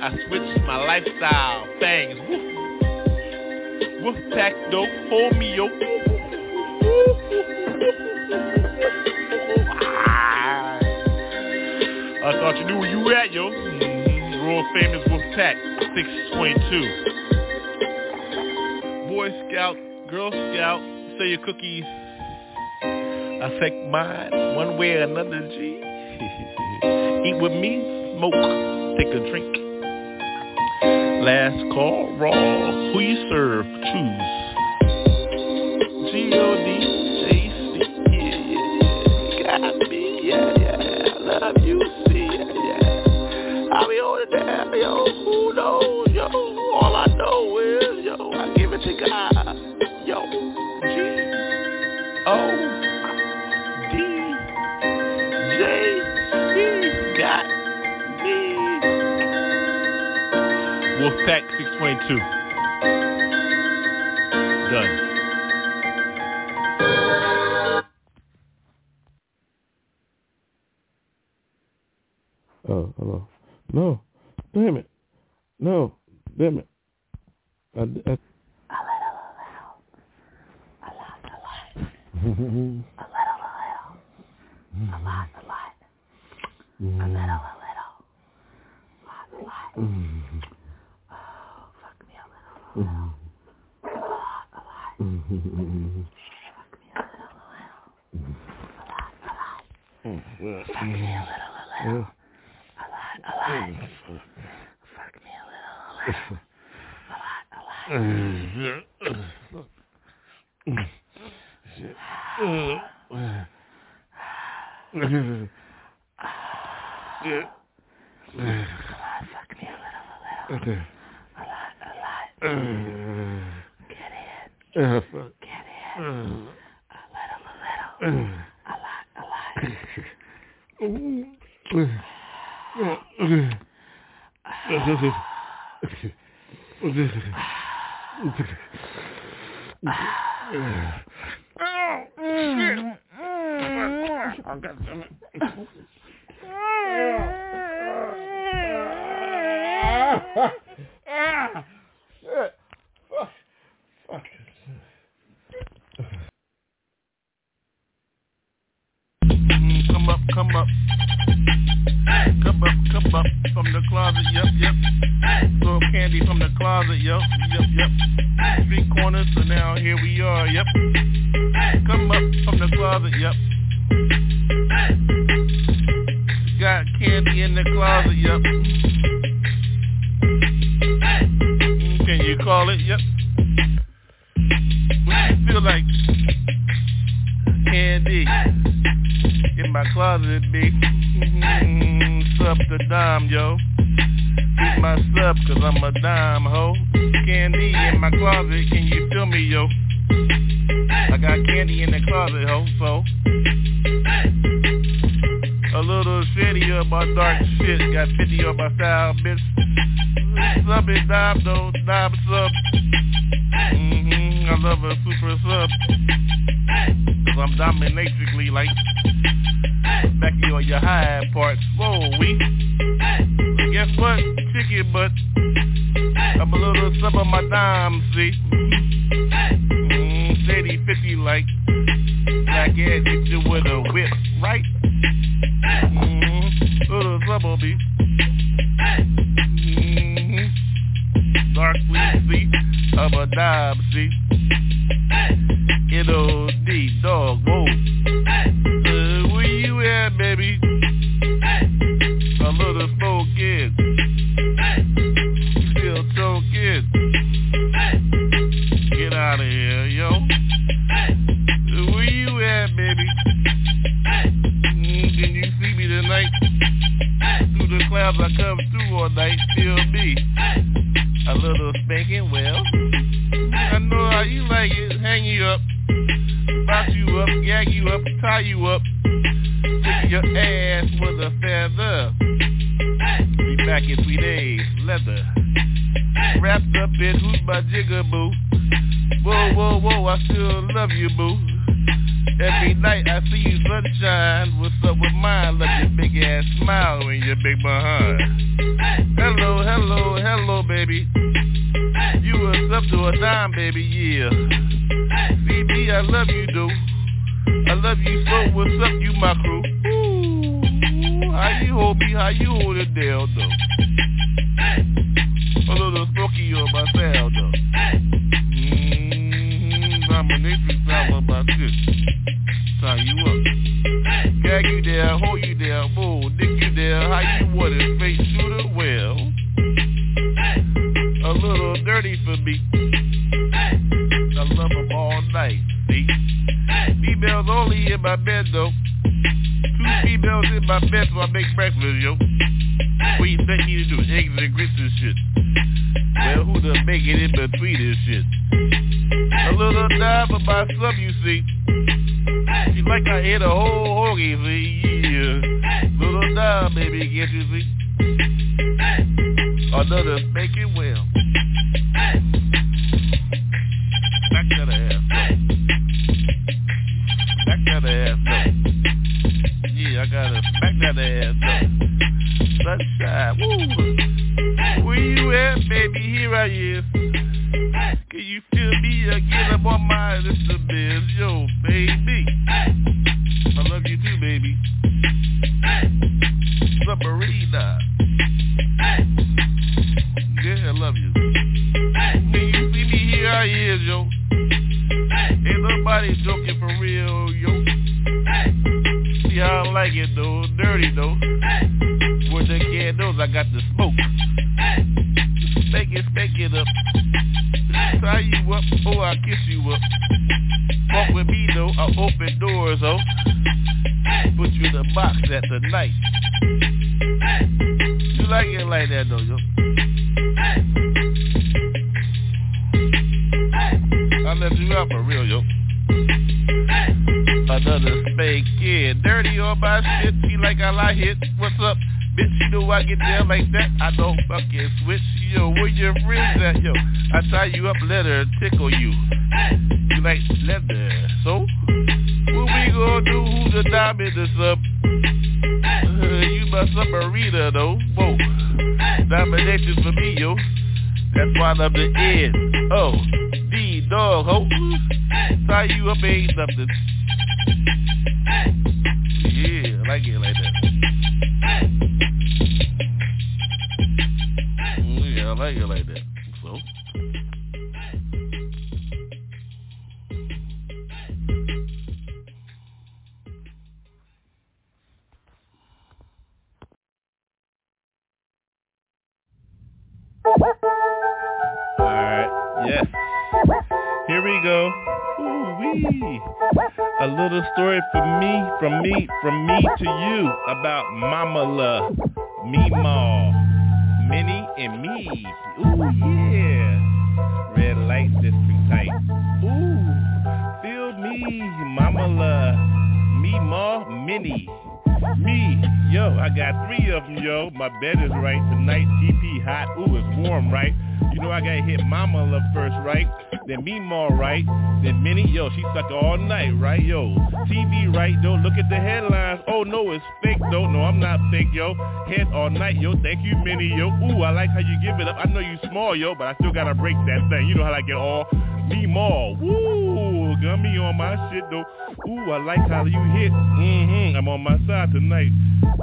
I switched my lifestyle. Fangs. Woof. Woof pack dope. Hold me yo. I thought you knew where you were at, yo. Mm-hmm. World famous Wolf Pack, 622. Boy Scout, Girl Scout, say your cookies affect mine one way or another, G. Eat with me, smoke, take a drink. Last call, raw. Who you serve, choose. G-O-D, J-C, yeah, yeah, got me, yeah, yeah, love you, see, yeah, yeah. I'll be on it down, yo, who knows, yo, all I know is, yo, I give it to God, 622. fuck me a little, a little. A lot, a lot. Get in. Get in. A little, a little. A lot, a lot. Ah. Uh, fuck. Mm, Sub it, dime, though, dime sub. Mm-hmm, I love a super sub. Cause I'm dominatrically like back of your high parts. Whoa, we. Guess what? Chicken butt. I'm a little sub of my dime, see? Mm, shady 50 like black ass hit you with a whip, right? Mm-hmm. Little bumblebee. Dark see? of a dime, see? N-O-D, dog, whoa. My jigaboo. Whoa, whoa, whoa, I still love you, boo. Every night I see you sunshine. What's up with mine? Love your big ass smile and your big behind. Hello, hello, hello, baby. You was up to a dime, baby, yeah. Me, I love you, dude. I love you so. What's up, you my crew? Ooh, how you hold me? How you hold it down, Females only in my bed, though. Two females in my bed, so I make breakfast, yo. What you think you to do? Eggs and grits and shit. Well, who the make it in between this shit? A little dime for my sub, you see. She like I hit a whole hoagie, see? Yeah. Little dime, baby, get you, see? Another spanking well. Gotta smack ass up. Sunshine, woo. Where you at, baby? Here I is. Can you feel me again? I'm on my little biz, yo, baby. I love you too, baby. Submarina. Yeah, I love you. When you see me here, I is, yo. Ain't nobody joking I it, though. Dirty, though. Where the candles, I got the smoke. Spank it, spank it up. Tie you up, oh, I kiss you up. Walk with me, though. I open doors, oh. Put you in the box at the night. You like it like that, though, yo. I left you out for real, yo. Another spank kid. Dirty on my shit. Feel like I like it. What's up? Bitch, you know I get down like that. I don't fucking switch. Yo, where your friends at, yo? I tie you up, let her tickle you. You like leather. So, what we gonna do? Who's the diamond this up? Uh, you my submarina, though. Whoa. Domination for me, yo. That's why I love the end. Oh, D, dog, ho. Tie you up ain't nothing. I like that. Mm, Yeah, I like it like that. Story for me, from me, from me to you about Mama Love, me Ma, Minnie and me. Ooh yeah. Red light district type. Ooh, feel me, Mama Love, me Ma, Minnie. Me, yo, I got three of them, yo. My bed is right tonight. TP hot. Ooh, it's warm, right? You know I gotta hit Mama Love first, right? Then me more, right? Then Minnie, yo, she suck all night, right? Yo, TV, right? Though, look at the headlines. Oh no, it's fake, though. No, I'm not fake, yo. Head all night, yo. Thank you, Minnie, yo. Ooh, I like how you give it up. I know you small, yo, but I still gotta break that thing. You know how I get all me more. Woo, me on my shit though. Ooh, I like how you hit. Mm-hmm. I'm on my side tonight.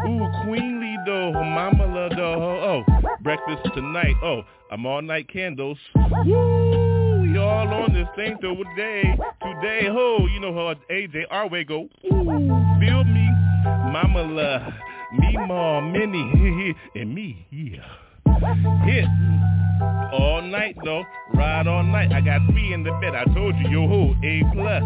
Ooh, Queenly though, Mama love though. Oh, breakfast tonight. Oh, I'm all night candles. Woo, we all on this thing till today. Today, ho, you know how AJ our way go. Ooh, feel me, Mama love, me, mom, Minnie, and me, yeah. Hit all night though, ride all night. I got three in the bed. I told you, yo ho, A plus.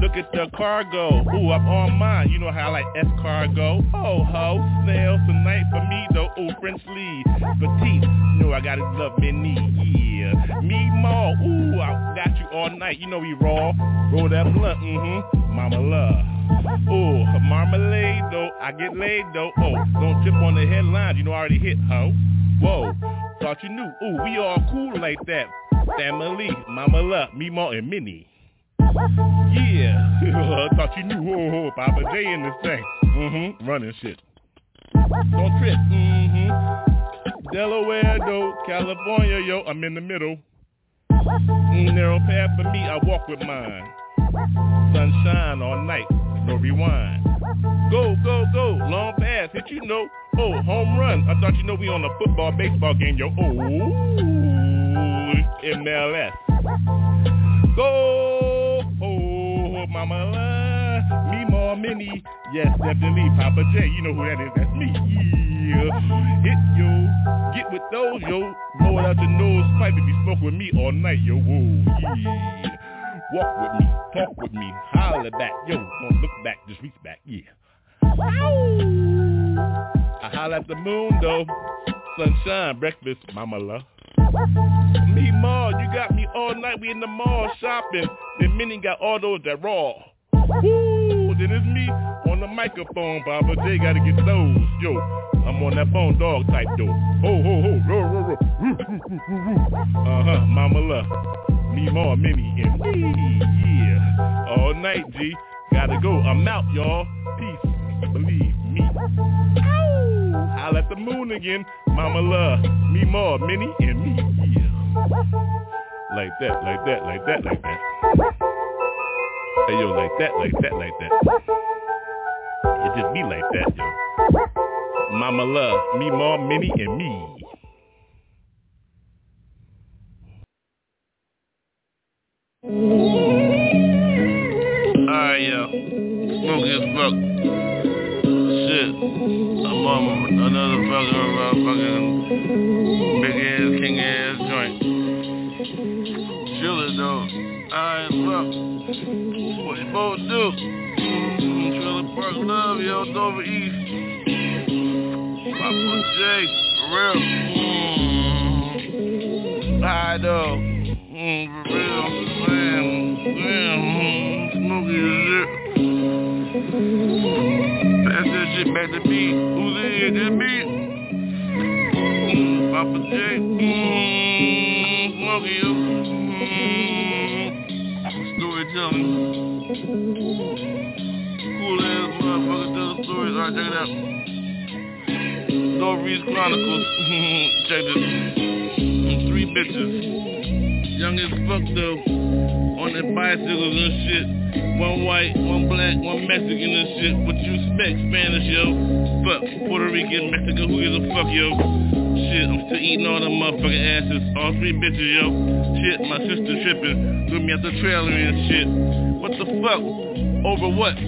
Look at the cargo. Ooh, I'm on mine. You know how I like S cargo. Oh ho, snails tonight for me though. Ooh, French lead, petite. You know I gotta love Minnie. Yeah, me more. Ooh, I got you all night. You know we raw. Roll that blunt. Mm-hmm. Mama love. Ooh, marmalade though. I get laid though. Oh, don't trip on the headlines. You know I already hit ho. Whoa, thought you knew. Ooh, we all cool like that. Family, Mama love, me more and Minnie. Yeah, thought you knew. Oh, oh, Papa J in this thing. Mm-hmm, running shit. Don't trip. Mm-hmm. Delaware though, California, yo, I'm in the middle. Mm, narrow path for me, I walk with mine. Sunshine all night, no rewind. Go, go, go, long pass, hit you know. Oh, home run. I thought you know we on a football, baseball game, yo. Oh, MLS. Go, oh, mama, me more mini. Yes, definitely, Papa J. You know who that is? That's me. Yeah, hit yo, get with those yo. Blow it out your nose pipe if you smoke with me all night, yo. Whoa, yeah. Walk with me, talk with me, holler back, yo. Don't look back, just reach back, yeah. I holler at the moon though. Sunshine, breakfast, mama love. Me ma, you got me all night. We in the mall shopping. Then Minnie got all those that raw. Woo! Then it's me on the microphone. Papa J gotta get those. Yo, I'm on that phone dog type though. Ho ho ho, row row row. Uh huh, mama love. Me ma, Minnie and me. Yeah, all night G. Gotta go. I'm out, y'all. Peace. Believe me. Ow! Holla at the moon again. Mama love. Me more, Minnie and me. Yeah. Like that, like that, like that, like that. Hey yo, like that, like that, like that. It just be like that, yo. Mama love. Me more, Minnie and me.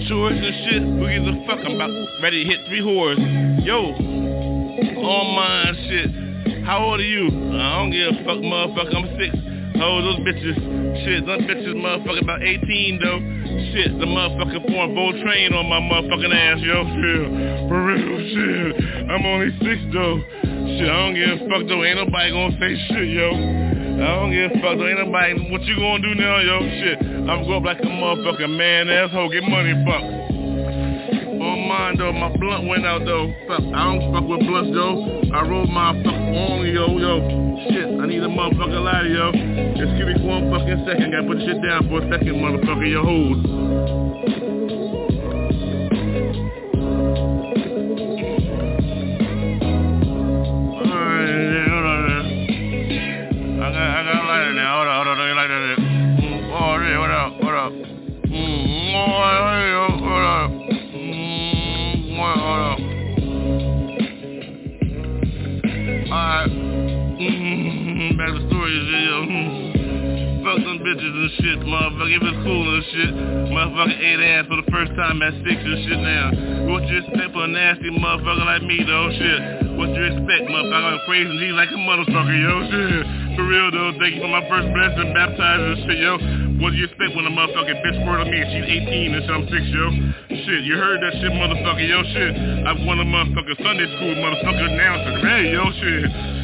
Chores and shit? Who gives a fuck? I'm about ready to hit three whores. Yo. All mine shit. How old are you? I don't give a fuck, motherfucker. I'm six. Oh, those bitches. Shit, those bitches motherfucker, about 18 though. Shit, the motherfucking foreign boat train on my motherfucking ass, yo. Shit, for real, shit. I'm only six though. Shit, I don't give a fuck though. Ain't nobody gonna say shit, yo. I don't give a fuck. Ain't nobody. What you gonna do now, yo? Shit, I'm going up like a motherfucking man asshole. Get money, fuck on mine though, my blunt went out though. Fuck, I don't fuck with blunts though. I roll my fuck on yo, yo. Shit, I need a motherfucker lighter yo. Just give me one fucking second, gotta put shit down for a second, motherfucker, yo hold. Bitches and shit, motherfucker. If it's cool and shit, motherfucker ate ass for the first time at six and shit now. What you expect for a nasty motherfucker like me, though, shit? What you expect, motherfucker? I'm praising Jesus like a motherfucker, yo, shit. For real, though, thank you for my first blessing, baptized and shit, yo. What do you expect when a motherfucking bitch squirted me and she's 18 and shit, I'm six, yo? Shit, you heard that shit, motherfucker, yo, shit. I've won a motherfucker Sunday school, motherfucker announcer. Hey, yo, shit.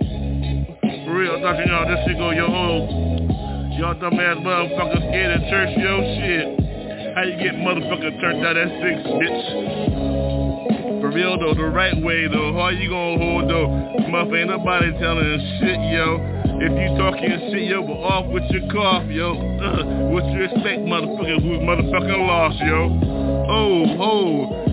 For real, Dr. Y'all, this shit go, yo, oh. Y'all dumbass motherfuckers scared of church, yo, shit. How you get motherfucker turned out at six, bitch? For real though, the right way though, how you gonna hold though? Muff ain't nobody telling shit, yo. If you talking shit, yo, but off with your cough, yo. Uh, what you expect, motherfucker, who's motherfucking lost, yo? Oh, oh.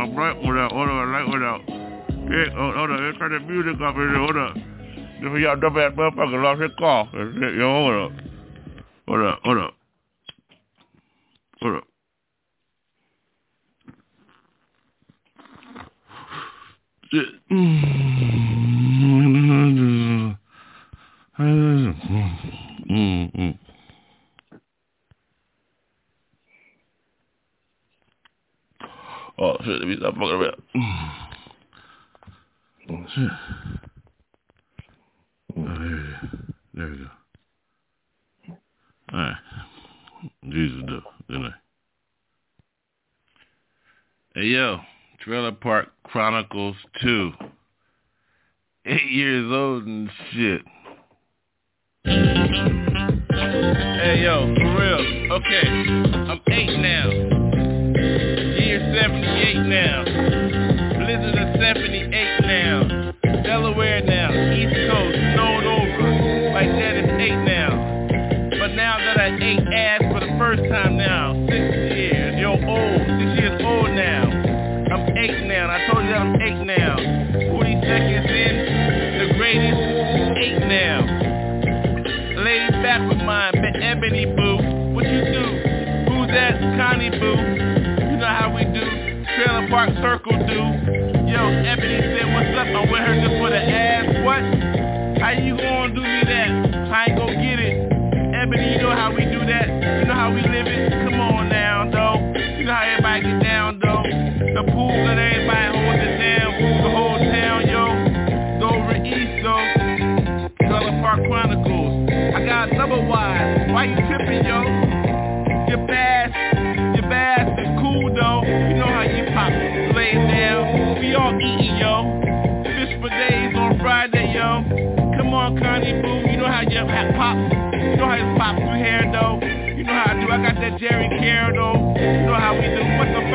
My bright one out. Hold on, light one out. Yeah, hold, on, let's turn the music up here. Hold on. If y'all dumb ass motherfucker lost his call. Yo, hold up. Hold up, hold up. Hold up. Shit. Mm-hmm. Oh shit, let me stop fucking around. Oh shit. Oh, there, there we go. Alright. Jesus though, didn't I? Hey yo, Trailer Park Chronicles 2. Eight years old and shit. Hey yo, for real. Okay, I'm eight now. 78 now. Blizzard of 78 now. Delaware I got that Jerry. You know how we do. What the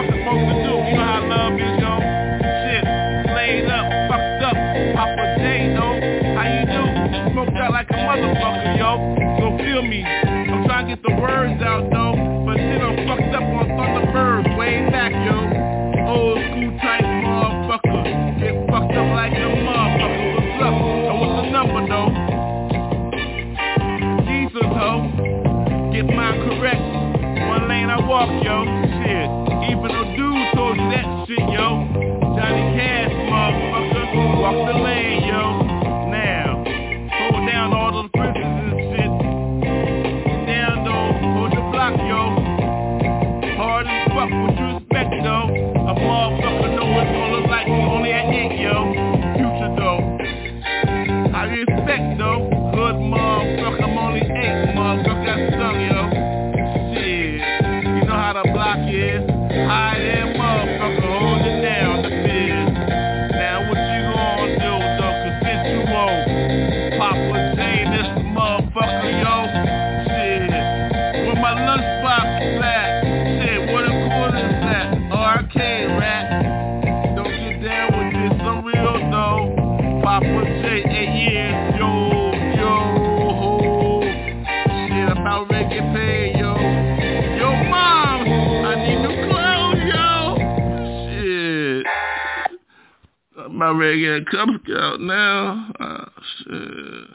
I'm about ready a Cub Scout now. Oh, shit.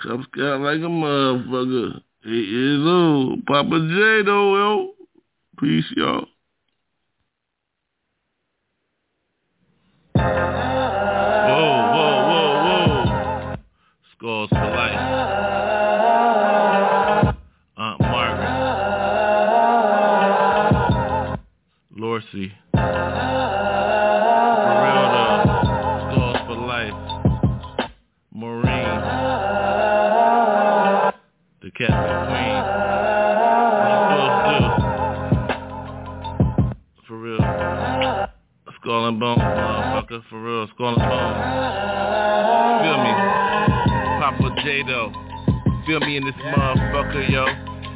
Cub Scout like a motherfucker. Eight years old. Papa J, though, yo. Peace, y'all. Whoa, whoa, whoa, whoa. Skulls for life. Aunt Margaret. Lorcy. For real. Skull and bones. Feel me? Papa J though. Feel me in this motherfucker, yo.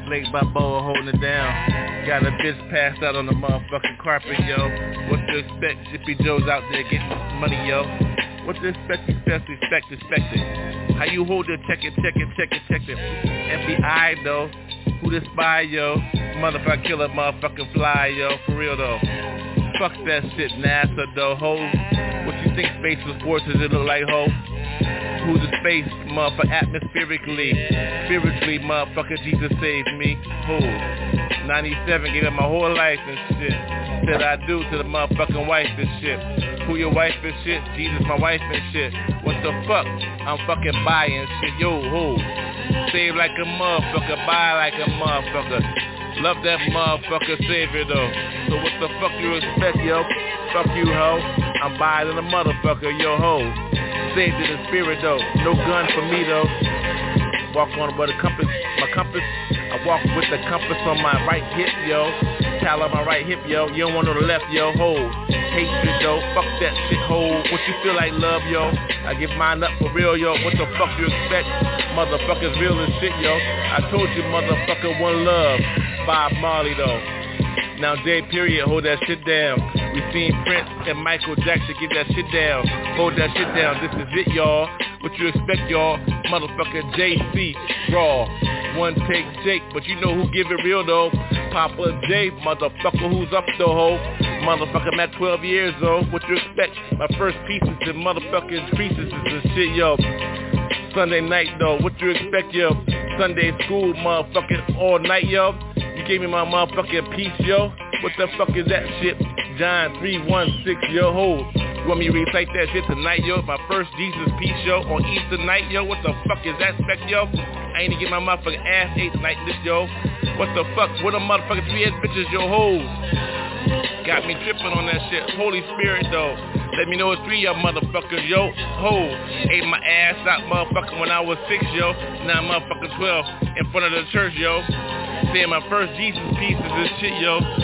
Lake Balboa holding it down. Got a bitch passed out on the motherfucking carpet, yo. What to expect? Shippy Joe's out there getting money, yo. What to expect? Expect, expect, expect it. How you hold it? Check it, check it, check it, check it. FBI though. Who the spy, yo? Motherfucker killer, motherfucking fly, yo. For real though. Fuck that shit, NASA though, ho. What you think space was? Does it look like, ho? Who's the space, motherfucker, atmospherically, spiritually, motherfucker, Jesus saved me. Who? 97, gave up my whole life and shit. Said I do to the motherfucking wife and shit. Who your wife and shit? Jesus, my wife and shit. What the fuck? I'm fucking buying shit. Yo, who? Save like a motherfucker, buy like a motherfucker. Love that motherfucker savior though. So what the fuck you expect, yo? Fuck you, ho. I'm buying a motherfucker, yo, ho. Saved in the spirit though. No gun for me though. Walk on with a compass, my compass. I walk with the compass on my right hip, yo. Towel on my right hip, yo. You don't want on the left, yo. Hold. Hatred, yo. Fuck that shit, hold. What you feel like, love, yo? I give mine up for real, yo. What the fuck you expect? Motherfuckers real as shit, yo. I told you, motherfucker, one love. Bob Marley, though. Now, J period, hold that shit down. We seen Prince and Michael Jackson get that shit down. Hold that shit down. This is it, y'all. What you expect, y'all? Motherfucker JC, raw. One take Jake, but you know who give it real, though. Papa J, motherfucker, who's up, though, ho? Motherfucker, I'm at 12 years, though. What you expect? My first pieces and motherfucking creases and shit, yo. Sunday night, though. What you expect, yo? Sunday school, motherfucking all night, yo. You gave me my motherfucking piece, yo. What the fuck is that shit? John 316, yo, hold. You want me to recite that shit tonight, yo? My first Jesus piece, yo, on Easter night, yo. What the fuck is that spec, yo? I ain't to get my motherfucking ass ate tonight, this, yo. What the fuck? What a motherfucking three ass bitches, yo, hoes. Got me tripping on that shit. Holy Spirit, though. Let me know it's three y'all motherfuckers, yo. Ho, ate my ass out, motherfucker, when I was six, yo. Now I'm motherfucking 12 in front of the church, yo. Saying my first Jesus piece pieces and shit, yo.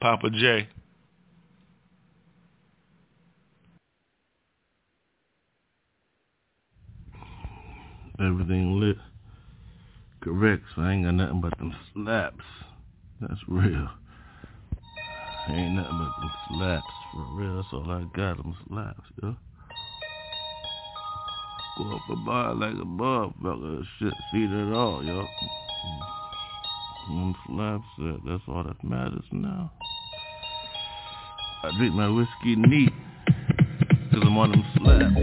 Papa J. Everything lit. Correct, so I ain't got nothing but them slaps. That's real. Ain't nothing but them slaps. For real, that's all I got, them slaps, yo. Go up a bar like a motherfucker. Shit, see it all, yo. Them slaps, uh, that's all that matters now. I drink my whiskey neat, cause I'm on them slaps.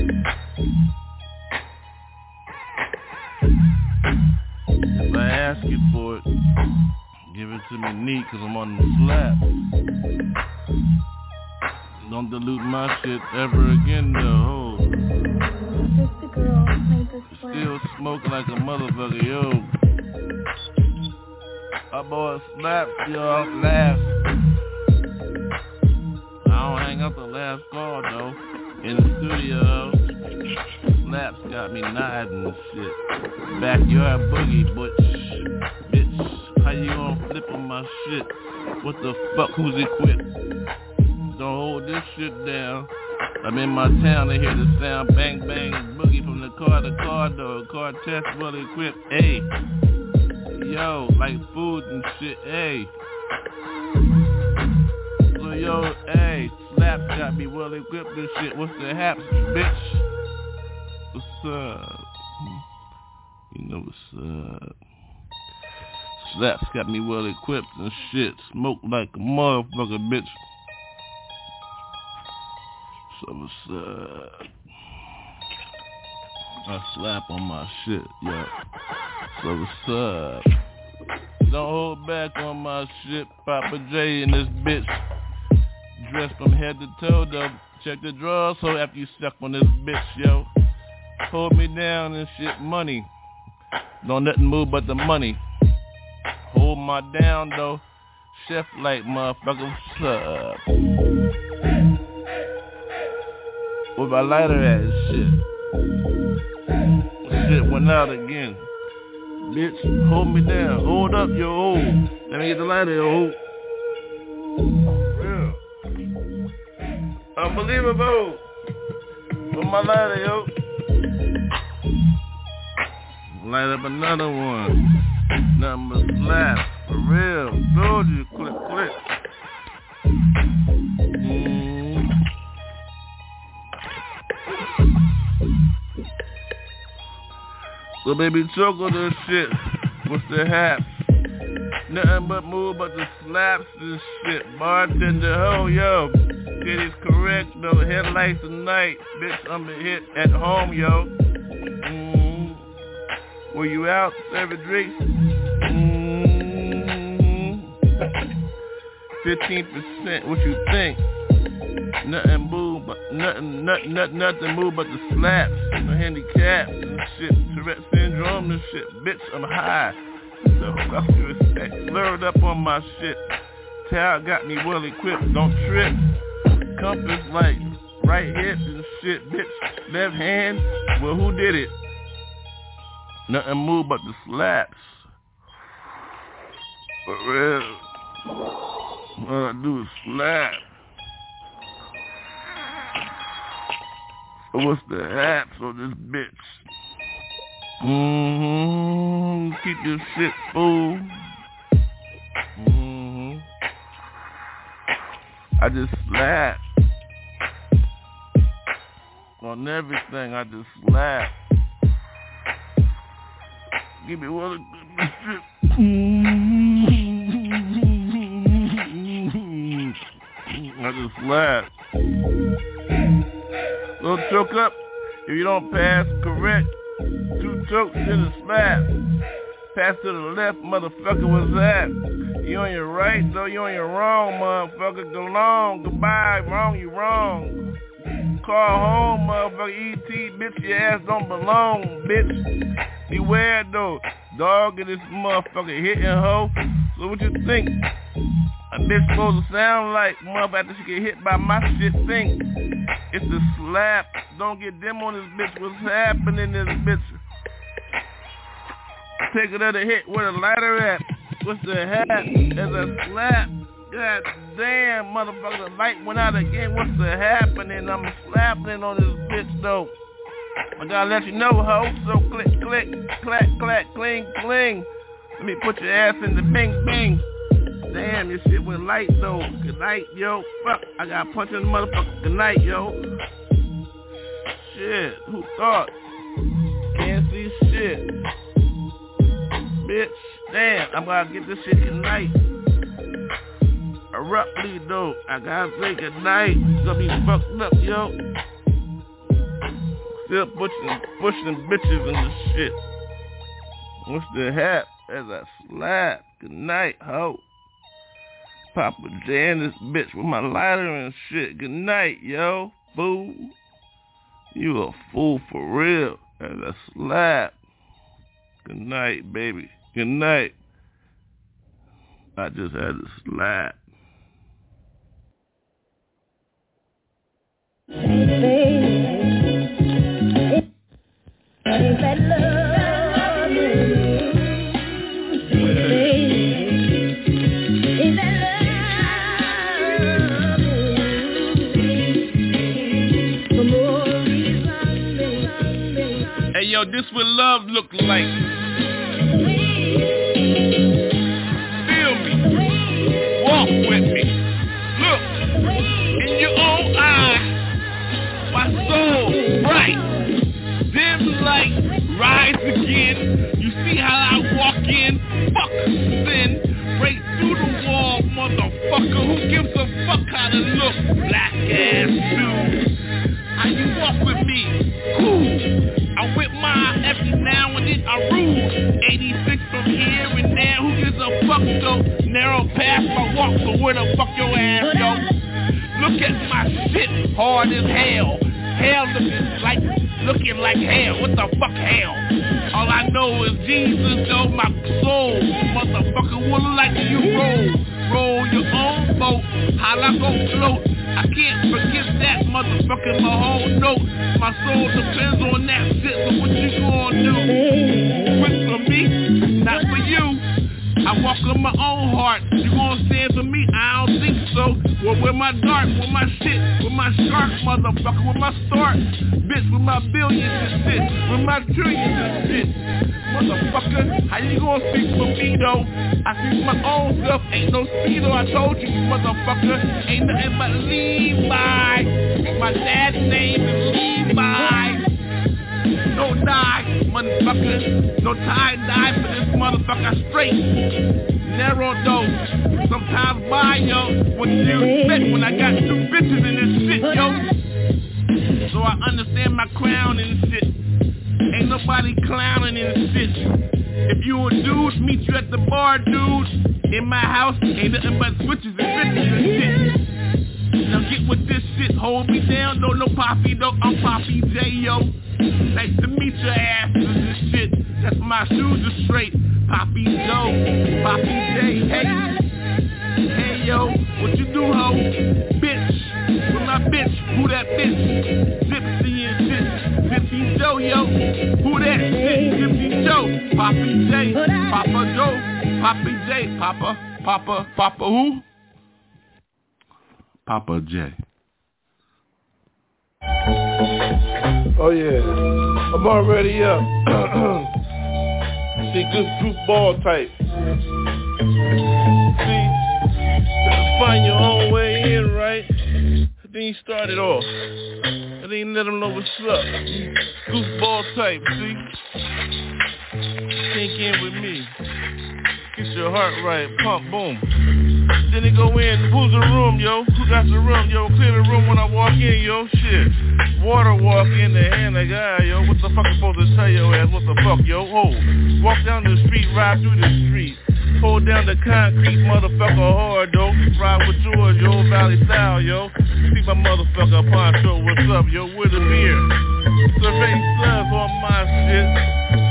If I ask you for it, give it to me neat, cause I'm on the slap. Don't dilute my shit ever again, though. Still smoking like a motherfucker, yo. I bought slaps, y'all, last don't hang up the last call though. In the studio, Slaps got me nodding and shit. Backyard boogie, butch. Bitch, how you gonna flip on my shit? What the fuck, who's equipped? Don't hold this shit down. I'm in my town, they hear the sound bang bang boogie from the car to car door. Car test well equipped. Hey, yo, like food and shit. Hey yo, hey, Slaps got me well equipped and shit. What's the haps, bitch? What's up? You know what's up. Slaps got me well equipped and shit. Smoke like a motherfucker, bitch. So what's up? I slap on my shit, yeah. So what's up? Don't hold back on my shit, Papa J and this bitch dressed from head to toe, though. Check the drawers, so after you suck on this bitch, yo. Hold me down and shit money. Don't nothing move but the money. Hold my down, though. Chef like motherfucker, what's up? Where my lighter at shit? Shit went out again. Bitch, hold me down. Hold up, yo. Let me get the lighter, yo. Unbelievable. With my lighter, yo. Light up another one. But slap. For real. Told you. Click, click. Mm. So baby, choke this shit. What's the hat? Nothing but move but the slaps and shit. Bartender, ho, yo. It is correct, no headlights tonight. Bitch, I'm a hit at home, yo. Mm-hmm. Were you out serving drinks? Mm-hmm. 15%, what you think? Nothing move, but nothing, nothing, nothing, nothing move but the slaps, and shit, Tourette syndrome and shit. Bitch, I'm high. So fuck you respect. Slurred up on my shit. Towel got me well equipped. Don't trip compass like right hip and shit, bitch. Left hand, well who did it? Nothing move but the slaps. For real. All I do is slap. What's the haps on this bitch? Mm-hmm. Keep your shit full. Mm-hmm. I just slap. On everything, I just slap. Give me one of shit. I just slap. Don't choke up. If you don't pass correct, two chokes in a slap. Pass to the left, motherfucker, what's that? You on your right, so you on your wrong, motherfucker. Go long, goodbye, wrong, you wrong. Call home, motherfucker, E.T., bitch, your ass don't belong, bitch. Beware, though. Dog in this motherfucker hitting hoe. So what you think? A bitch supposed to sound like mother after she get hit by my shit think. It's a slap. Don't get them on this bitch. What's happening in this bitch? Take another hit where the lighter at. What's the hat? There's a slap. God damn, motherfucker, the light went out again. What's the happening? I'm slapping on this bitch though. I gotta let you know, ho. So click, click, clack, clack, cling, cling. Let me put your ass in the bing, bing. Damn, this shit went light though. Good night, yo. Fuck, I got punched in the motherfucker. Good night, yo. Shit, who thought? Can't see shit. Bitch, damn, I'm gonna get this shit tonight. Abruptly though, I gotta say good night. It's gonna be fucked up, yo. Still pushing, pushing bitches in this shit. What's the hat? As I slap. Good night, ho. Papa J in this bitch with my lighter and shit. Good night, yo. Fool. You a fool for real. As I slap. Good night, baby. Good night. I just had to slap. Hey Buy, yo. What do you expect when I got two bitches in this shit, yo? So I understand my crown and shit. Ain't nobody clowning in this shit. If you a dude, meet you at the bar, dude. In my house, ain't nothing but switches and bitches and shit. Now get with this shit, hold me down, no, no Poppy, no, I'm Poppy J, yo. Nice to meet your asses and shit. That's my shoes are straight. Poppy Joe, Poppy J, hey. Hey yo, what you do, ho? Bitch, with my bitch, who that bitch? Gypsy and shit. Gypsy Joe, yo. Who that shit? Gypsy Joe. Poppy J, Papa Joe. Poppy J, Papa, Papa, Papa who? Papa J. Oh yeah, I'm already up. See, good group ball type. See, find your own way in, right? Then you start it off. And then let them know what's up. Goofball type, see? Sink in with me. Get your heart right, pump, boom. Then they go in, who's the room, yo? Who got the room, yo? Clear the room when I walk in, yo, shit. Water walk in the hand of God, yo. What the fuck supposed to tell your ass? What the fuck, yo? Ho. Walk down the street, ride through the street. Hold down the concrete, motherfucker hard, though. Ride with George, yo, Valley style, yo. See my motherfucker Poncho, what's up, yo? With a beer. Survey slugs on my shit.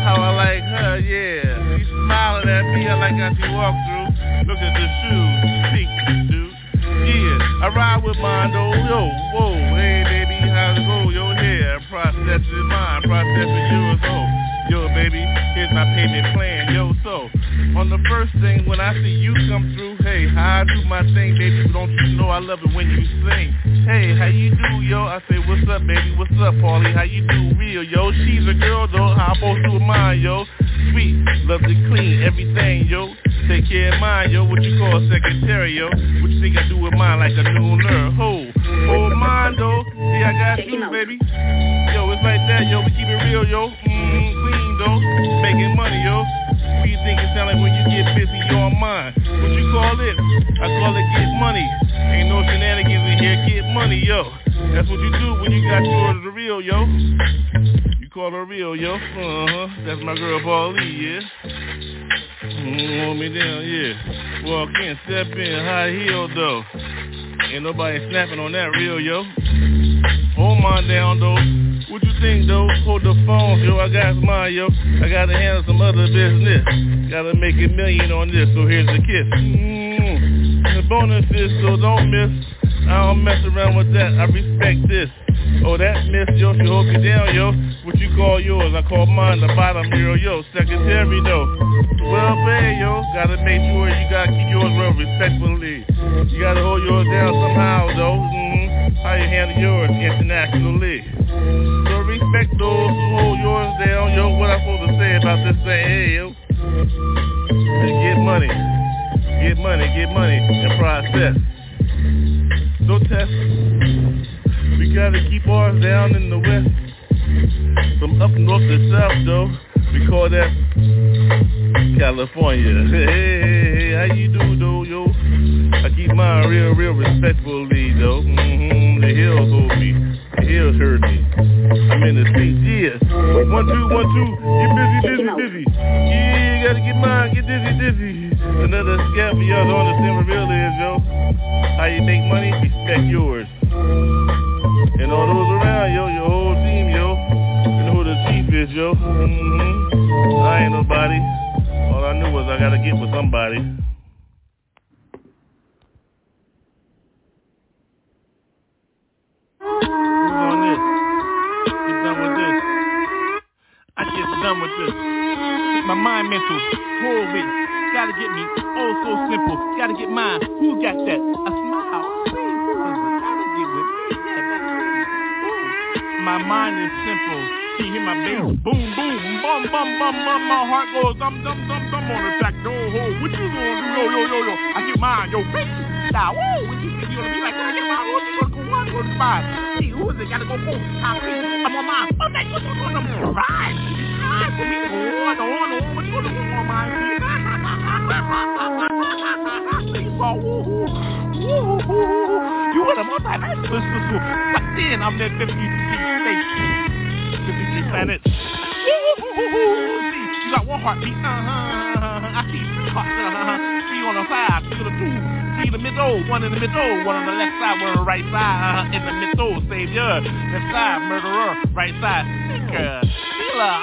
How I like her, yeah. She smiling at me, I like how she walk through. Look at the shoes, pink, dude. Yeah, I ride with Mondo, yo, whoa, hey baby, how's it go, yo, yeah, process is mine, process is yours, oh, yo baby, here's my payment plan, yo, so, on the first thing, when I see you come through, hey, how I do my thing, baby, don't you know I love it when you sing, hey, how you do, yo, I say, what's up, baby, what's up, Paulie, how you do, real, yo, she's a girl, though, how I'm supposed to with mine, yo, sweet, lovely, clean, everything, yo, take care of mine, yo, what you call secretary, yo, what you think I do with mine, like a new nerve, ho, hold mine, though, see, I got you, baby, yo, it's like that, yo, we keep it real, yo, mm, clean, though, making money, yo, what you think it sound like when you get busy, you're on mine, what you call it, I call it get money, ain't no shenanigans in here, get money, yo, that's what you do when you got yours the real, yo, you call her real, yo, uh-huh, that's my girl Paulie, yeah, Mm, hold me down, yeah. Walk in, step in, high heel though. Ain't nobody snapping on that real, yo. Hold mine down though. What you think though? Hold the phone, yo. I got mine, yo. I gotta handle some other business. Gotta make a million on this, so here's the kiss. Mm. The bonus is so don't miss. I don't mess around with that. I respect this. Oh, that miss, yo, she hold me down, yo. What you call yours? I call mine the bottom hero, yo. Secretary, though. Well, pay, yo. Gotta make sure you gotta keep yours real respectfully. You gotta hold yours down somehow, though. Mm-hmm. How you handle yours internationally. So respect those who hold yours down, yo. What I'm supposed to say about this thing, hey, yo. Get money. Get money, get money, and process. No test. We gotta keep ours down in the west. From up north to south though. We call that California. Hey, hey, hey, how you do though, yo? I keep mine real, real respectfully though. Mm. The hills hold me. The hills hurt me. I'm in the streets, yeah. One, two, one, two. Get busy, busy, busy. Yeah, you gotta get mine, get dizzy, dizzy. Another for y'all don't understand what real is, yo. How you make money? Respect yours. And all those around, yo, your whole team, yo. You know who the chief is, yo. Mm-hmm. I ain't nobody. All I knew was I gotta get with somebody. Done with this. My mind mental, hold me. Gotta get me, oh so simple. Gotta get mine. Who got that? A smile. My mind is simple. See, hear my bass. Boom, boom, bum, bum, bum, bum. My heart goes dum, dum, dum, dum on the track. Yo, ho, what you gonna do? Yo, yo, yo, yo. I get mine. Yo, crazy. Now, woo. What you you gonna be like? I get mine. What you gonna go one, go five? See, who is it? Gotta go four. I'm on mine. Oh, that's what's on the right. You gonna on mine? You want a multi-national But then I'm that 53 states, 53 planets. You got one heartbeat. Uh-huh. I see three hearts. Uh-huh. Three on the side, three on the two. Three in the middle, one in the middle, one on the left side, one on the right side. Uh-huh. In the middle, savior. Left side, murderer. Right side, seeker. Healer.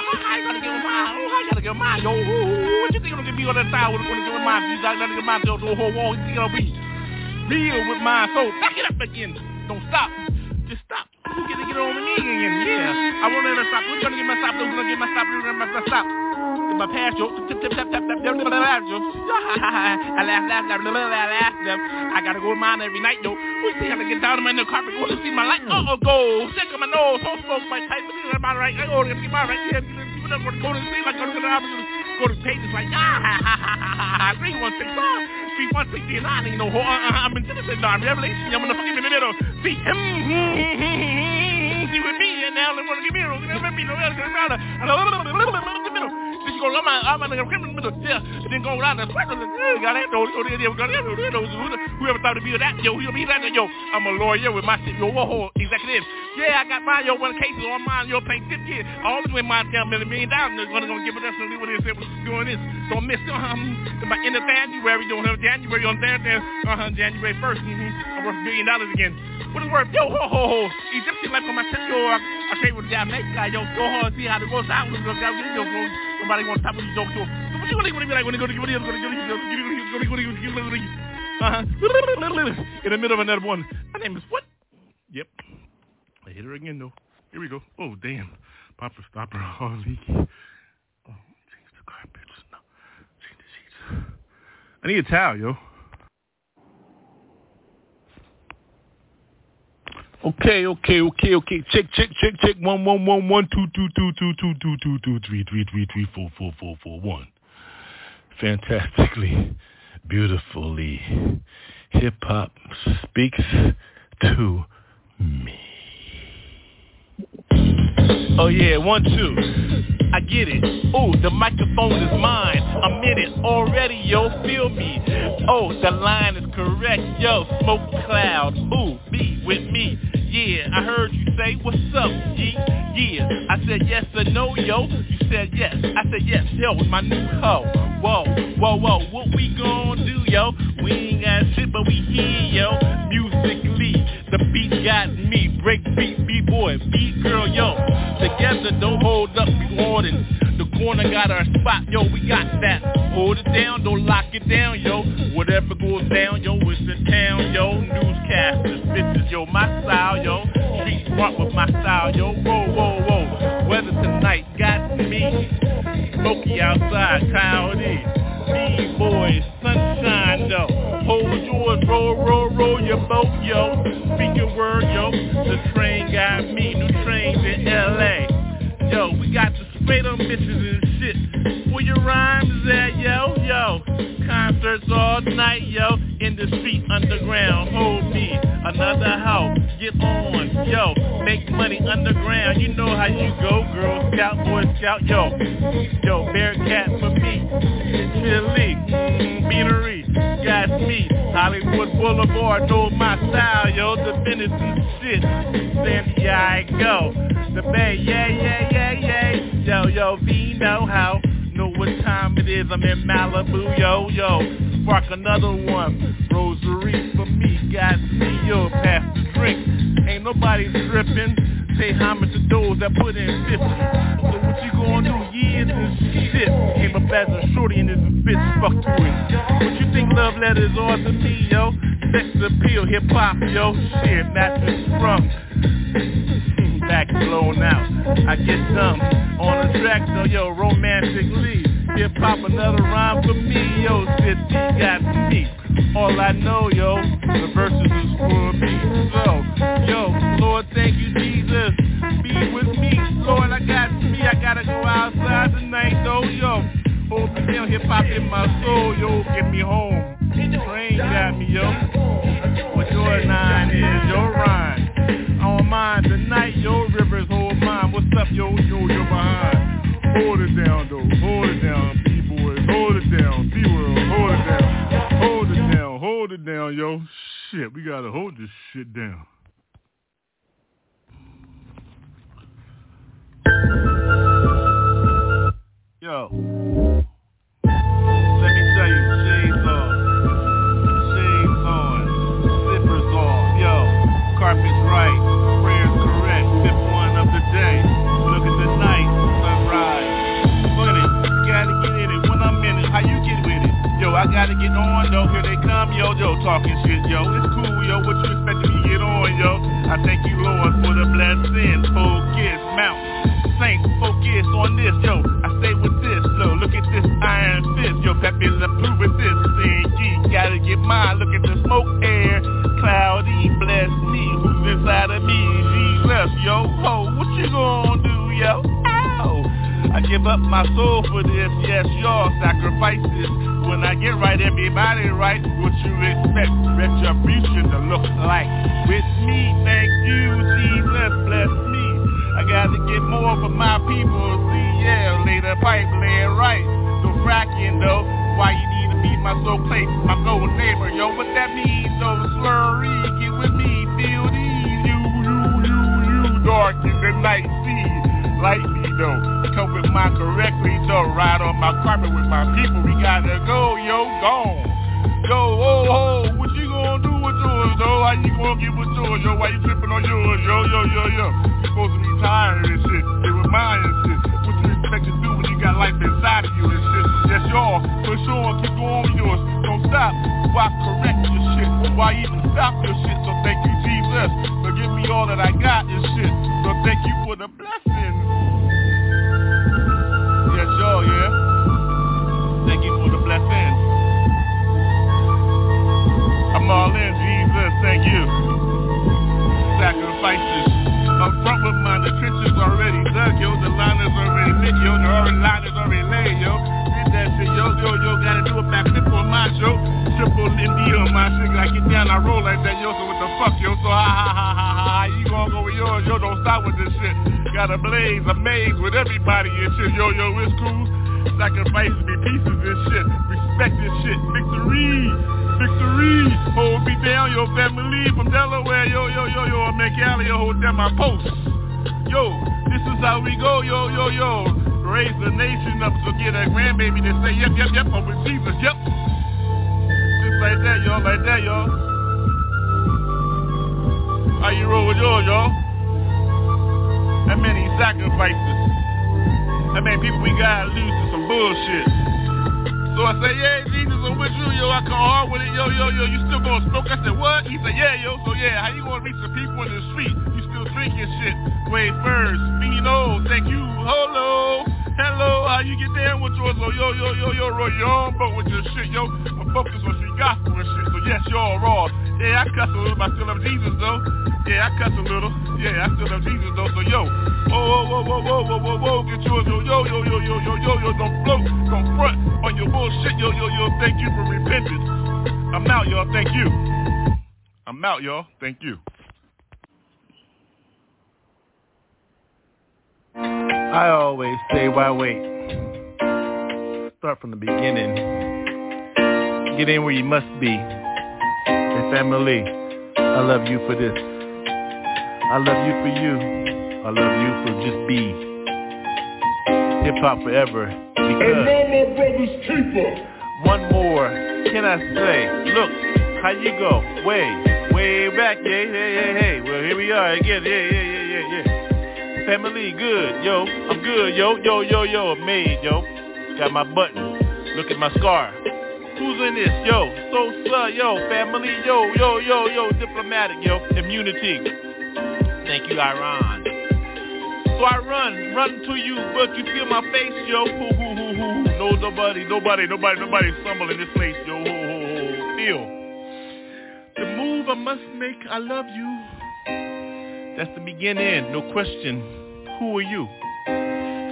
Oh, I gotta give mine. Yo, what you think I'm gonna be on that side? You gonna give him mine? You gotta give mine. Yo, the whole wall. You think I'll be real with mine? So back it up again. Don't stop. Just stop. You get to get on knee again. Yeah. I want to stop. Who's gonna get my stop? Who's gonna get my stop? Who's gonna get my stop? in my past, yo. Tip, tip, tip, tip, tip, tip, tip, yo. I laugh, laugh, laugh, laugh, laugh, laugh, them. I gotta go to mine every night, yo. We see how to get down on my new carpet. To see my light. Uh-oh, go. Check on my nose. Hold smoke my tight. But my right. I go to my right. Yeah, you know, go to see like go to the opposite. Go to pages like ah ha. Three one six five. One six nine. Ain't no. I'm in Genesis. I'm Revelation. I'm in the fucking middle. See him. See with me and now they want to give me a little of me. Then she go, I'm I'm a criminal, yeah. And then go around and got that, yo, yo, yo, whoever thought to be that, yo, whoever be that, yo, I'm a lawyer with my shit, yo, whoa, executive. Yeah, I got mine, yo, one cases on mine, yo, paying 50 years. All the way mine down million, million dollars, they're gonna, gonna give it us and what they say, doing this. Don't miss, um, by end of January, don't have January on there, uh-huh, January 1st, mm-hmm. I'm worth a billion dollars again. What is worth? Yo, ho, ho, ho. Egyptian life on my shit, yo, I, I trade with the guy, make guy, yo, go hard, see how it goes out, yo, yo, yo, Somebody to top of you joke to him. What you gonna be like when you go to give it uh-huh. In the middle of another one. My name is what? Yep. I hit her again though. Here we go. Oh damn. Papa stopper all leaky. Oh, change the carpets. No. Change the sheets. I need a towel, yo. Okay, okay, okay, okay. Check, check, check, check. One, one, one, one, two, two, two, two, two, two, two, two, three, three, three, three, four, four, four, four, one. Fantastically, beautifully, hip hop speaks to me. Oh yeah, one, two. I get it. Oh, the microphone is mine. I'm in it already, yo. Feel me. Oh, the line is correct, yo. Smoke cloud. Ooh, be with me. Yeah, I heard you say, what's up, G? Yeah, I said yes or no, yo. You said yes. I said yes, yo, with my new hoe. Whoa, whoa, whoa, what we gon' do, yo? We ain't got shit, but we here, yo. Musically, the beat got me. Break beat, B-boy, beat girl, yo. Together, don't hold up, we warning. The corner got our spot, yo, we got that. Hold it down, don't lock it down, yo. Whatever goes down, yo, it's the town, yo. Newscasters, bitches, yo, my style, yo. Street smart with my style, yo. Whoa, whoa, whoa. Weather tonight got me. Smoky outside, cloudy. B-boys, sunshine, though. Hold yours, roll, roll, roll your boat, yo. Speaking word, yo. The train got me. New trains in L.A. Yo, we got the straight up missions and shit. Where your rhymes at, yo, yo? Concerts all night, yo. In the street underground. Hold me, another house. Get on, yo. Make money underground. You know how you go, Girl Scout, Boy Scout, yo. Yo, Bearcat for me. Chili, beanery. Got me. Hollywood Boulevard, know my style, yo. The business and shit. San Diego. The Bay, yeah, yeah, yeah, yeah. Yo, yo, V know how. Know what time it is. I'm in Malibu, yo, yo. Spark another one. Rosary for me. Got me, yo. Pass the drink. Ain't nobody stripping. Pay homage to those that put in 50. So you gonna? Years and shit. Came up as a shorty and this bitch fuck you it. What you think love letters are to me, yo? Sex appeal, hip hop, yo. Shit, mattress sprung. Back blown out. I get dumb on the track, though, yo. Romantically, hip hop another rhyme for me, yo. City got me. All I know, yo, the verses is in my soul, yo. Get me home. Train got me, yo. What your nine is, your rhyme. On mine tonight, yo. Rivers hold mine. What's up, yo? Yo, you're behind. Hold it down, though. Hold it down, B-boys. Hold it down. B-world. Hold it down. Hold it down. Hold it down, yo. Shit, we gotta hold this shit down. thank you, Lord, for the blessings. Focus, Mount Saints, focus on this, yo. I stay with this, yo. Look at this iron fist, yo. Pepe Le Pew with this thing. Ye gotta get mine. Look at the smoke air, cloudy. Bless me, who's inside of me? Jesus, yo. Ho, what you gonna do, yo? Ow. I give up my soul for this. Yes, y'all sacrifices. When I get right, everybody right. What you expect? Retribution to look like. With me, thank you, Jesus, bless me. I gotta get more for my people. See, yeah, lay the pipe, lay it right. No fracking though. Why you need to be my soul place, my gold neighbor, yo? What that means, though? Slurry, get with me, feel these. You, you, you, you, dark in the night, see. Light me though, come with my correctly though. Ride on my carpet with my people. We gotta go, yo, gone. Go, oh, oh, what you gonna do with yours, though? How you gonna get with yours, yo? Why you tripping on yours, yo, yo, yo, yo? You supposed to be tired and shit, they remind and shit. What you expect to do when you got life inside of you and shit? Yes, y'all, for sure, keep going with yours. Don't stop. Why correct your shit? Why even stop your shit? So thank you, Jesus, for giving me all that I got and shit. So thank you for the blessings. Y'all, yeah. Thank you for the blessings. I'm all in, Jesus, thank you. Sacrifices. Up front with mine, the trenches already dug, yo. The line is already lit, yo. The already line is already laid, yo. Did that shit, yo, yo, yo. Gotta do a back flip on my show. Triple India on my shit. Like get down, I roll like that, yo. So what the fuck, yo? So ha ha ha ha ha. You gonna go with yours, yo. Don't stop with this shit. Got a blaze, a maze with everybody and shit. Yo, yo, it's cool. Sacrifices be pieces and shit. Respect this shit. Victory victory. Hold me down, your family from Delaware. Yo, yo, yo, yo, I'm McAllen, yo, hold down my post. Yo, this is how we go, yo, yo, yo. Raise the nation up to get a grandbaby to say, yep, yep, yep, I'm with Jesus, yep. Just like that, yo, like that, yo. How you roll with yours, yo? That many sacrifices. That many people we gotta lose to some bullshit. So I say, yeah, Jesus, I'm with you, yo. I come hard with it, yo, yo, yo. You still gonna smoke? I said, what? He said, yeah, yo. So yeah, how you gonna reach the people in the street? You still drinking shit? Wait first, me no, thank you. Hello, hello. How you get down with yours? So yo, yo, yo, yo, roll your own boat with your shit, yo. I'm focused on street gospel and shit. Yes, y'all raw. Yeah, I cuss a little, but I still love Jesus though. Yeah, I cuss a little. Yeah, I still love Jesus though. So yo, whoa, whoa, whoa, whoa, whoa, whoa, whoa, whoa, get yours, yo, yo, yo, yo, yo, yo, yo, yo. Don't float, don't front on your bullshit, yo, yo, yo. Thank you for repentance. I'm out, y'all. Thank you. I'm out, y'all. Thank you. I always say, why wait? Start from the beginning. Get in where you must be. Family, I love you for this. I love you for you. I love you for just be. Hip hop forever. Because no brothers keeper. one more can I say? Look, how you go? Way, way back, yeah, yeah, yeah, hey. Well, here we are again, yeah, yeah, yeah, yeah, yeah. Family, good, yo. I'm good, yo, yo, yo, yo. I'm made, yo. Got my button. Look at my scar. Who's in this? Yo, so sir, yo, family, yo, yo, yo, yo, diplomatic, yo, immunity. Thank you, Iran. So I run, run to you, but you feel my face, yo. Hoo, hoo, hoo, hoo. No, nobody, nobody, nobody, nobody stumble in this place, yo. Ho, ho, ho. Feel. The move I must make, I love you. That's the beginning, no question. Who are you?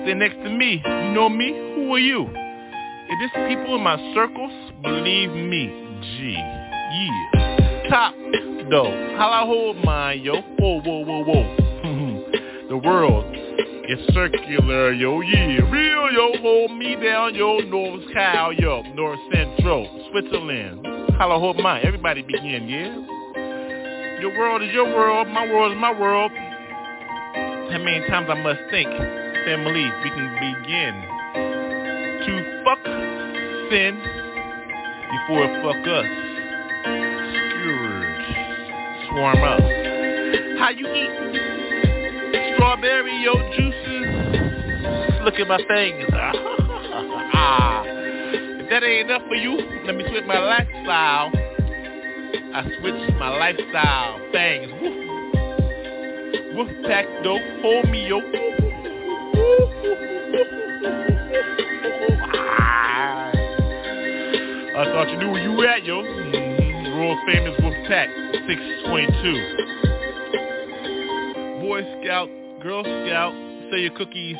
Stay next to me. You know me? Who are you? If this people in my circles, believe me, G. Yeah. Top, though. How I hold mine, yo. Whoa, whoa, whoa, whoa. the world is circular, yo. Yeah. Real, yo. Hold me down, yo. North Cal, yo. North Central, Switzerland. How I hold mine. Everybody begin, yeah? Your world is your world. My world is my world. How many times I must think, family, we can begin to fuck sin before it fuck us. Scourge, swarm up. How you eat strawberry yo juices? Look at my fingers. Ah. if that ain't enough for you, let me switch my lifestyle. I switched my lifestyle. Fangs. Woof. Woof pack dope. Hold me yo. Thought you knew where you at, yo. Mm-hmm. World famous Wolf Pack, 622. Boy Scout, Girl Scout, say your cookies.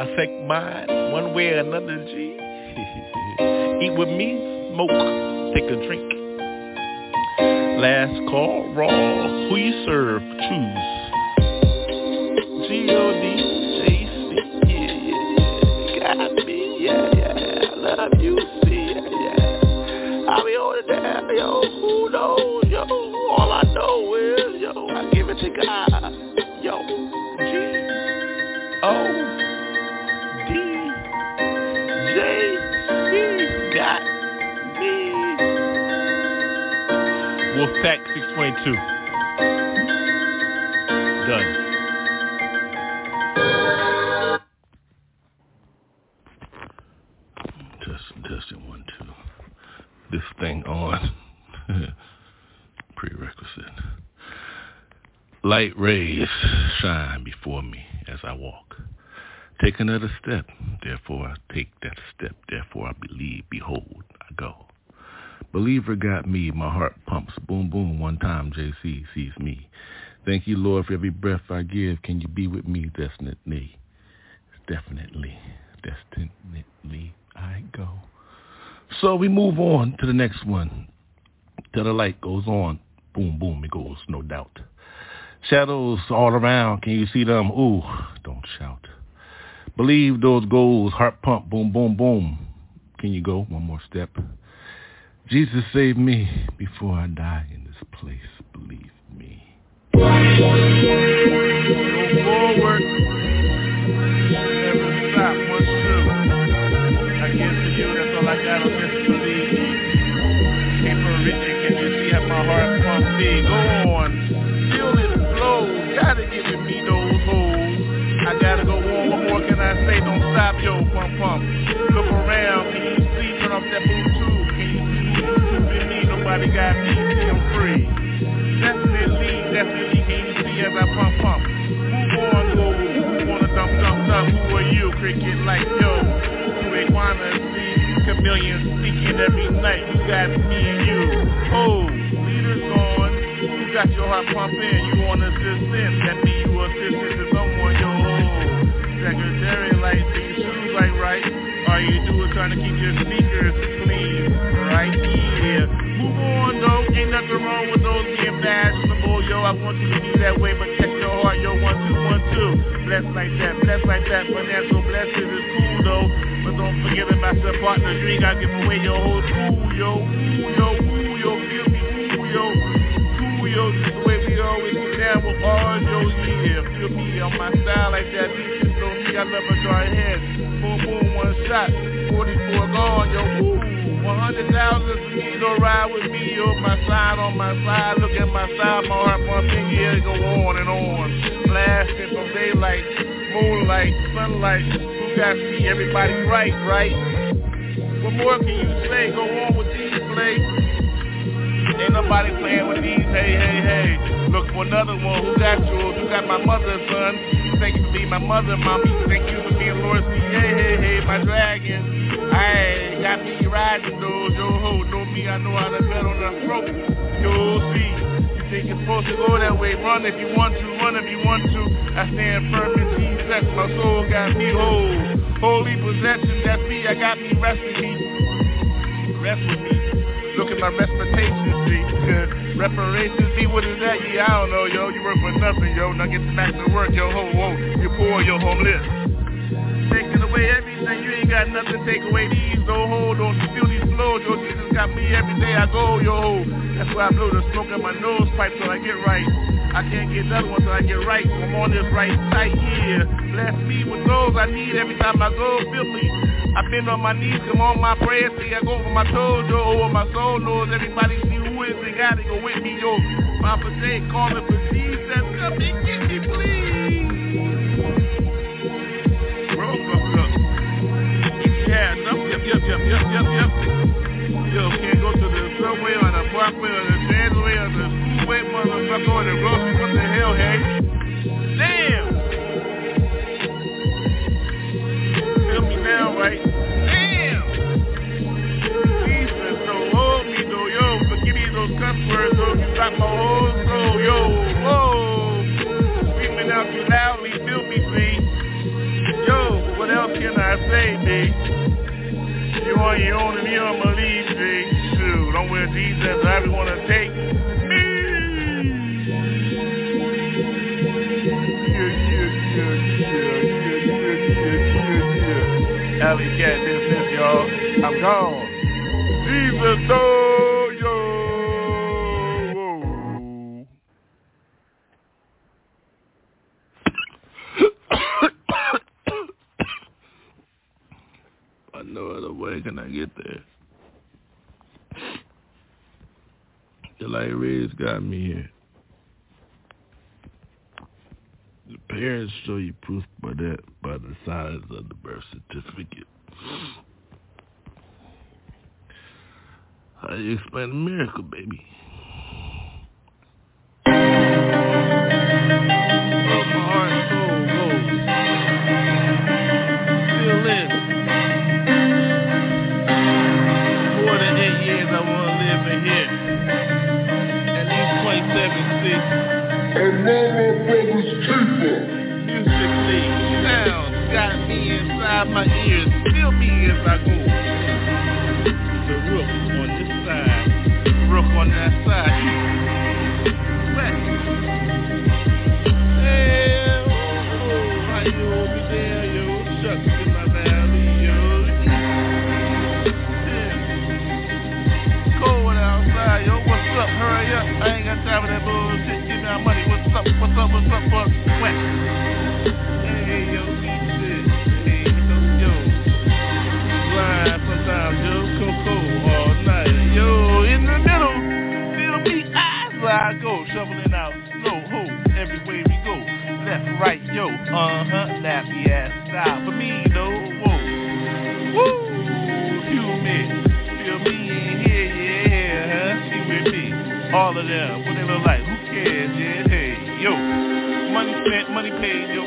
affect mine one way or another, G. Eat with me, smoke, take a drink. Last call, raw. Who you serve, choose. G-O-D. Got me, yeah, yeah. I love you, yo. Who knows, yo? All I know is, yo, I give it to God. Yo, G, O, D, J, C, got me. Wolfpack 622. Done. Light rays shine before me as I walk. Take another step, therefore I take that step, therefore I believe, behold, I go. Believer got me, my heart pumps, boom, boom, one time JC sees me. Thank you, Lord, for every breath I give. Can you be with me? Definitely, definitely, definitely, I go. So we move on to the next one. Till the light goes on, boom, boom, it goes, no doubt. Shadows all around, can you see them? Ooh, don't shout. Believe those goals, heart pump, boom, boom, boom. Can you go one more step? Jesus save me before I die in this place, believe me. Forward. Pump. Look around. Can you see? Turn off that Bluetooth. Can you see? Bluetooth me. Nobody got me. I'm free. Definitely, definitely can you see as I pump pump. Move on, go, move on a dump dump dump. Who are you? Cricket like yo. To iguana, see, chameleon speaking every night. You got me and you. Oh, leaders gone. You got your heart pumping. You on assistant. That mean you assistant to someone. Yo, secretary like these shoes like right. All you do is trying to keep your sneakers clean, right? Yeah. Move on though, ain't nothing wrong with those being fashionable, yo. I want you to be that way, but check your heart, yo. One two one two, blessed like that, blessed like that. Financial blessings is cool though, but don't forget about your partners. Ain't gotta give away your whole school, yo. Yo, yo, feel me, yo, yo. Just the way we always get down with bars, yo. Yeah, on my style like that. Beat know me, I love a dry head. Boom, boom, one shot, 44 gone, yo. Ooh. 100,000 for me to ride with me, on my side on my side, look at my side, my heart pumping, yeah, go on and on, blasting from daylight, moonlight, sunlight, who got me, everybody right, right? What more can you say, go on with these plays. ain't nobody playing with these, hey, hey, hey, look for another one, who got who got my mother, son, thank you for being my mother, mommy, thank you for being Lord, hey, hey, hey, my dragon, Hey, got me riding those, yo ho, know me, I know how to bet on the throat. Yo, see, you think it's supposed to go that way, run if you want to, run if you want to. I stand firm in Jesus, my soul got me whole. Holy possession, that's me, I got me resting me. Rest with me. Look at my reputation, see. Reparations, see what is that? Yeah, I don't know, yo. You work for nothing, yo. Now get back to work, yo. Ho, ho. You poor, yo, homeless taking away everything. You ain't got nothing take away these. Oh, don't hold on. Feel these flows. Yo, Jesus got me every day I go, yo. That's why I blow the smoke in my nose pipe till I get right. I can't get another one till I get right. I'm on this right side here. Bless me with those I need every time I go. Feel me. I've been on my knees, come on my prayers, see I go for my toes, yo, over my soul knows everybody see who is they gotta go with me, yo. Papa say, call me for Jesus, come and get me, please. Yeah, no, yep, yep, yep, yep, yep, yep. Yo, can't go to the subway or the parkway or the transway or the schoolway, motherfucker, or the grocery. What the hell, hey? Damn! now, right? Damn! Jesus, so hold me, though, yo. Forgive me those cuss words, though. You got my whole soul, yo. Whoa! Screaming out you loudly, feel me, please. Yo, what else can I say, big? You on your own and me on my lead, big. Shoot, I'm where Jesus I really wanna take. Cat business, y'all. I'm gone. Jesus, oh, yo. I know other way can I get there. The light rays got me here. The parents show you proof by that by the signs of the birth certificate. How do you explain a miracle, baby? For that bullshit. Give me my money. What's up? What's up? What's up? What's west? Hey, yo, shit. Hey, yo, yo. Grind sometimes, yo. Coco all night. Yo, in the middle. Feel me as I go. Shoveling Money money paid, yo.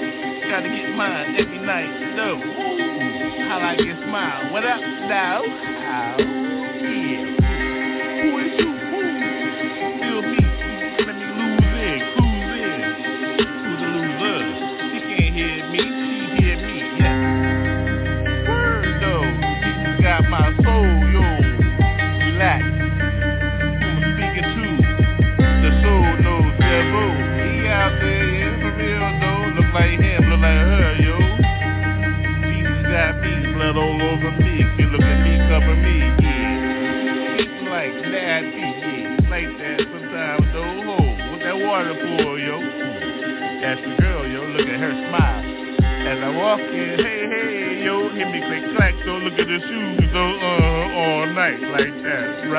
Gotta get mine every night, though. I get mine? What up, now?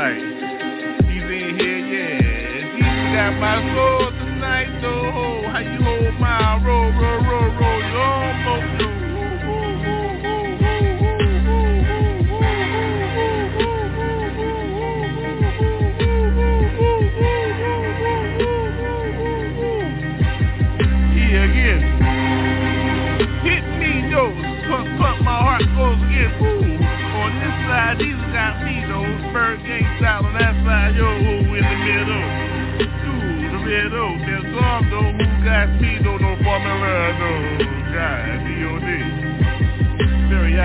Right?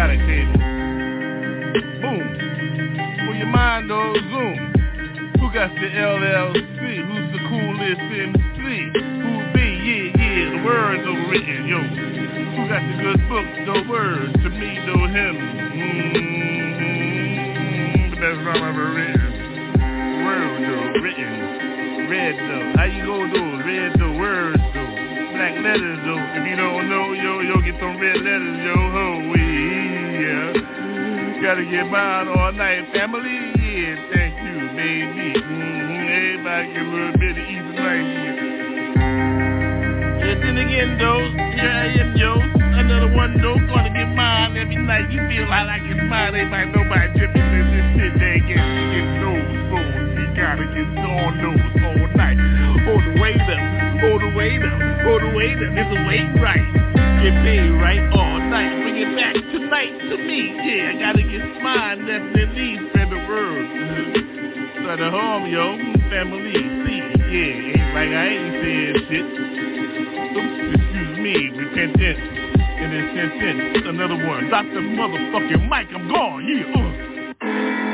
Periodic table. Boom. For your mind, though, zoom. Who got the LLC? Who's the coolest MC? Who be? Yeah, yeah, the words are written, yo. Who got the good books, the words? To me, though, him. Mm-hmm. The best rhyme ever written. Word, though, written. Red, though. How you go, though? Red, though, words, though. Black letters, though. If you don't know, yo, yo, get some red letters, yo, ho, we, yeah. Gotta get mine all night, family, yeah, thank you, baby. Mm-hmm. Everybody get a little bit of even night here. Then again, though, here I am, yo. Another one, though, gonna get mine every night. You feel like I get mine, everybody, nobody dripping in this shit. They get, get those phones. You gotta get on those all night. All the way up, all the way up, all the way up. It's a way right. Get paid right all night. Bring it back tonight to me. Yeah, I gotta get mine, definitely. The word. So the home, yo, family, see, yeah, ain't like I ain't saying shit. Oops, excuse me, repentance. In this sentence, another one. Dr. Motherfucking Mike, I'm gone, yeah. Uh.